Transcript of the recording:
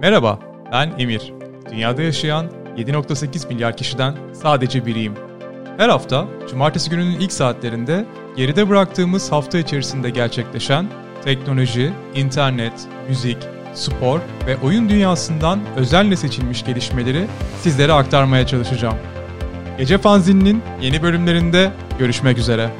Merhaba, ben Emir. Dünyada yaşayan 7.8 milyar kişiden sadece biriyim. Her hafta, cumartesi gününün ilk saatlerinde geride bıraktığımız hafta içerisinde gerçekleşen teknoloji, internet, müzik, spor ve oyun dünyasından özenle seçilmiş gelişmeleri sizlere aktarmaya çalışacağım. Gece Fanzin'in yeni bölümlerinde görüşmek üzere.